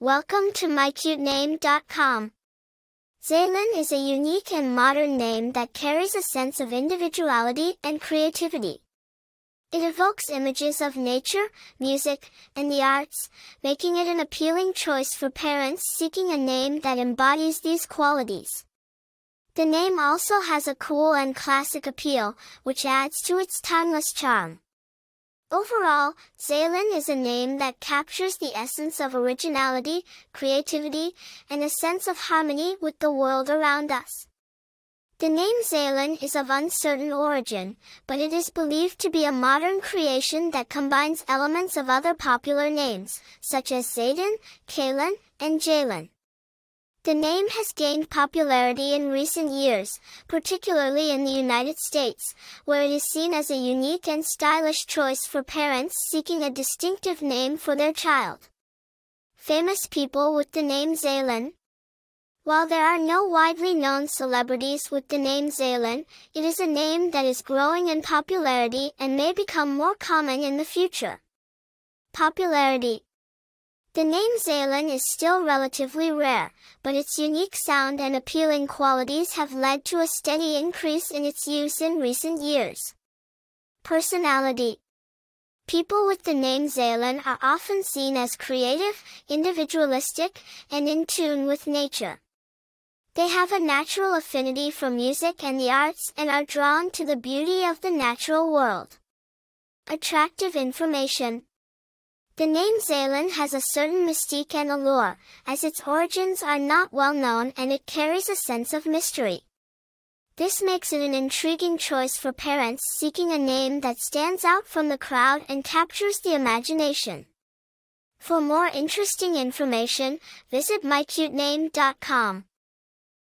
Welcome to mycutename.com. Zaylyn is a unique and modern name that carries a sense of individuality and creativity. It evokes images of nature, music, and the arts, making it an appealing choice for parents seeking a name that embodies these qualities. The name also has a cool and classic appeal, which adds to its timeless charm. Overall, Zaylyn is a name that captures the essence of originality, creativity, and a sense of harmony with the world around us. The name Zaylyn is of uncertain origin, but it is believed to be a modern creation that combines elements of other popular names, such as Zayden, Kaylin, and Jalen. The name has gained popularity in recent years, particularly in the United States, where it is seen as a unique and stylish choice for parents seeking a distinctive name for their child. Famous people with the name Zaylyn. While there are no widely known celebrities with the name Zaylyn, it is a name that is growing in popularity and may become more common in the future. Popularity the name Zaylyn is still relatively rare, but its unique sound and appealing qualities have led to a steady increase in its use in recent years. Personality People with the name Zaylyn are often seen as creative, individualistic, and in tune with nature. They have a natural affinity for music and the arts and are drawn to the beauty of the natural world. Attractive information the name Zaylyn has a certain mystique and allure, as its origins are not well known and it carries a sense of mystery. This makes it an intriguing choice for parents seeking a name that stands out from the crowd and captures the imagination. For more interesting information, visit mycutename.com.